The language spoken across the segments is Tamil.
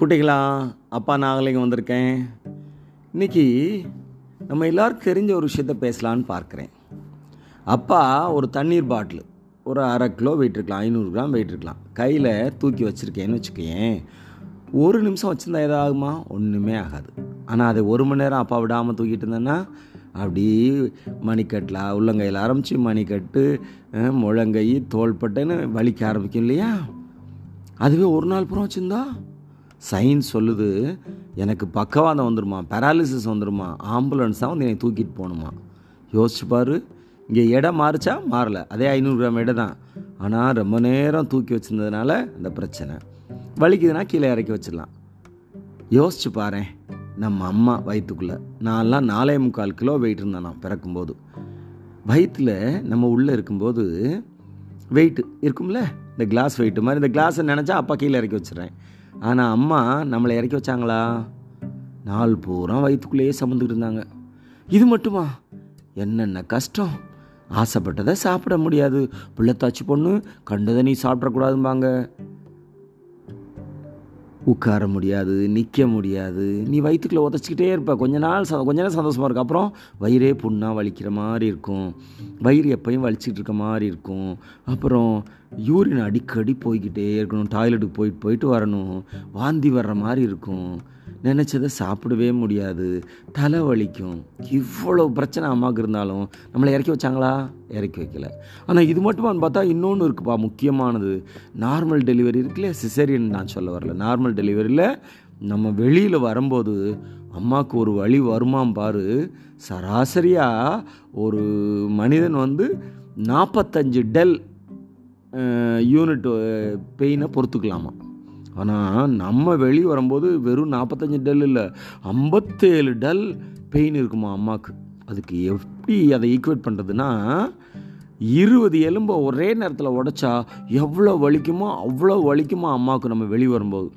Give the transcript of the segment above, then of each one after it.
குட்டிகளா அப்பா நாகலிங்கம் வந்திருக்கேன். இன்னைக்கு நம்ம எல்லாருக்கும் தெரிஞ்ச ஒரு விஷயத்த பேசலான்னு பார்க்குறேன். அப்பா ஒரு தண்ணீர் பாட்டில் ஒரு அரை கிலோ வெயிட் இருக்கலாம் ஐநூறு கிராம் வெயிட் இருக்கலாம் கையில் தூக்கி வச்சுருக்கேன்னு வச்சுக்கேன் ஒரு நிமிஷம் வச்சுருந்தா எதாகுமா ஒன்றுமே ஆகாது. ஆனால் அதை ஒரு மணி நேரம் அப்பா விடாமல் தூக்கிட்டு இருந்தேன்னா அப்படி மணிக்கட்டில் உள்ளங்கையில் ஆரம்பித்து மணிக்கட்டு முழங்கை தோள்பட்டைன்னு வலிக்க ஆரம்பிக்கும் இல்லையா? அதுவே ஒரு நாள் புறம் வச்சுருந்தா சயின்ஸ் சொல்லுது எனக்கு பக்கவாதம் வந்துடுமா பேராலிசிஸ் வந்துடுமா ஆம்புலன்ஸ் தான் வந்து என்னை தூக்கிட்டு போகணுமா? யோசிச்சு பாரு இங்கே இடம் மாறுச்சா மாறல. அதே ஐநூறு கிராம் இடம் தான். ஆனால் ரொம்ப நேரம் தூக்கி வச்சிருந்ததுனால இந்த பிரச்சனை. வலிக்குதுன்னா கீழே இறக்கி வச்சிடலாம். யோசிச்சு பாரு நம்ம அம்மா வயிற்றுக்குள்ளே நான்லாம் நாலே முக்கால் கிலோ வெயிட் இருந்தேன் நான் பிறக்கும்போது. வயிற்றில் நம்ம உள்ளே இருக்கும்போது வெயிட்டு இருக்கும்ல? இந்த கிளாஸ் வெயிட் மாதிரி. இந்த கிளாஸை நினச்சா அப்பா கீழே இறக்கி வச்சிடறேன். ஆனால் அம்மா நம்மளை இறக்கி வச்சாங்களா? நாள் பூரா வயிற்றுக்குள்ளேயே சமந்துக்கிட்டு இருந்தாங்க. இது மட்டுமா? என்னென்ன கஷ்டம்? ஆசைப்பட்டதை சாப்பிட முடியாது. பிள்ளைத்தாச்சி பொண்ணு கண்டதை நீ சாப்பிடக்கூடாதும்பாங்க. உட்கார முடியாது நிற்க முடியாது. நீ வயிற்றுக்குள்ளே உதச்சிக்கிட்டே இருப்ப. கொஞ்ச நாள் ச கொஞ்ச நேரம் சந்தோஷமாக இருக்கும் அப்புறம் வயிறே புண்ணாக வலிக்கிற மாதிரி இருக்கும். வயிறு எப்பயும் வலிச்சிட்டு இருக்க மாதிரி இருக்கும். அப்புறம் யூரின் அடிக்கடி போய்கிட்டே இருக்கணும். டாய்லெட்டுக்கு போயிட்டு போயிட்டு வரணும். வாந்தி வர்ற மாதிரி இருக்கும். நினச்சதை சாப்பிடவே முடியாது. தலை வலிக்கும். இவ்வளோ பிரச்சனை அம்மாவுக்கு இருந்தாலும் நம்மளை இறக்கி வச்சாங்களா? இறக்கி வைக்கல. ஆனால் இது மட்டுமான்னு பார்த்தா இன்னொன்று இருக்குப்பா முக்கியமானது. நார்மல் டெலிவரி இருக்குல்ல சிசேரியன் நான் சொல்ல வரல. நார்மல் டெலிவரியில் நம்ம வெளியில் வரும்போது அம்மாவுக்கு ஒரு வழி வருமாம் பாரு. சராசரியாக ஒரு மனிதன் வந்து நாற்பத்தஞ்சு டெல் யூனிட் பெயினை பொறுத்துக்கலாமா ஆனால் நம்ம வெளியே வரும்போது வெறும் நாற்பத்தஞ்சு டல் இல்லை ஐம்பத்தேழு டல் பெயின் இருக்குமா அம்மாவுக்கு அதுக்கு எப்படி அதை ஈக்குவேட் பண்ணுறதுன்னா இருபது எலும்பை ஒரே நேரத்தில் உடைச்சா எவ்வளோ வலிக்குமோ அவ்வளோ வலிக்குமோ அம்மாவுக்கு நம்ம வெளியே வரும்போது?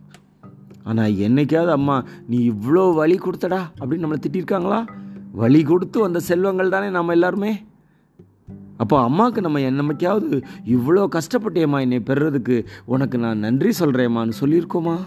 ஆனால் என்னைக்காவது அம்மா நீ இவ்வளோ வலி கொடுத்தடா அப்படின்னு நம்மளை திட்டிருக்காங்களா? வலி கொடுத்து வந்த செல்வங்கள் தானே நம்ம எல்லாருமே? அப்போ அம்மாவுக்கு நம்ம என்னமைக்காவது இவ்வளோ கஷ்டப்பட்டேம்மா என்னை பெறுறதுக்கு உனக்கு நான் நன்றி சொல்கிறேம்மான்னு சொல்லியிருக்கோமா?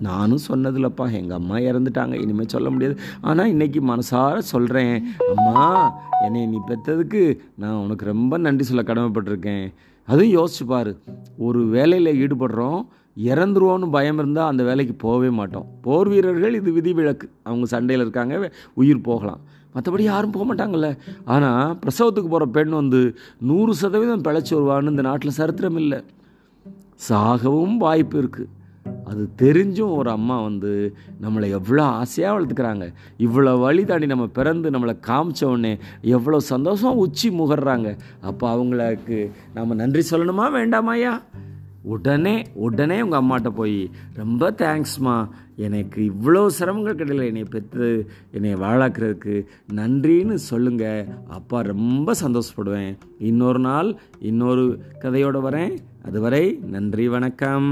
நானும் சொன்னதில்லப்பா. எங்கள் அம்மா இறந்துட்டாங்க. இனிமேல் சொல்ல முடியாது. ஆனால் இன்றைக்கி மனசார சொல்கிறேன் அம்மா என்னை நீ பெற்றதுக்கு நான் உனக்கு ரொம்ப நன்றி சொல்ல கடமைப்பட்டிருக்கேன். அதுவும் யோசிச்சு பாரு. ஒரு வேலையில் ஈடுபடுறோம். இறந்துருவோன்னு பயம் இருந்தால் அந்த வேலைக்கு போகவே மாட்டோம். போர் வீரர்கள் இது விதிவிலக்கு. அவங்க சண்டையில் இருக்காங்க உயிர் போகலாம். மற்றபடி யாரும் போக மாட்டாங்கல்ல. ஆனால் பிரசவத்துக்கு போகிற பெண் வந்து நூறு சதவீதம் பிழைச்சி வருவான்னு இந்த நாட்டில் சரித்திரம் இல்லை. சாகவும் வாய்ப்பு இருக்குது அது தெரிஞ்சும் ஒரு அம்மா வந்து நம்மளை எவ்வளோ ஆசையாக வளர்த்துக்கிறாங்க. இவ்வளோ வழி தாண்டி நம்ம பிறந்து நம்மளை காமிச்ச உடனே எவ்வளோ சந்தோஷம் உச்சி முகர்றாங்க. அப்போ அவங்களுக்கு நம்ம நன்றி சொல்லணுமா வேண்டாமாயா உடனே உடனே உங்கள் அம்மாட்ட போய் ரொம்ப தேங்க்ஸ்மா எனக்கு இவ்வளோ சிரமங்கள் கிடையில. என்னை பெற்று என்னை வாழாக்குறதுக்கு. நன்றின்னு சொல்லுங்கள் அப்பா ரொம்ப சந்தோஷப்படுவேன். இன்னொரு நாள் இன்னொரு கதையோடு வரேன். அதுவரை நன்றி வணக்கம்.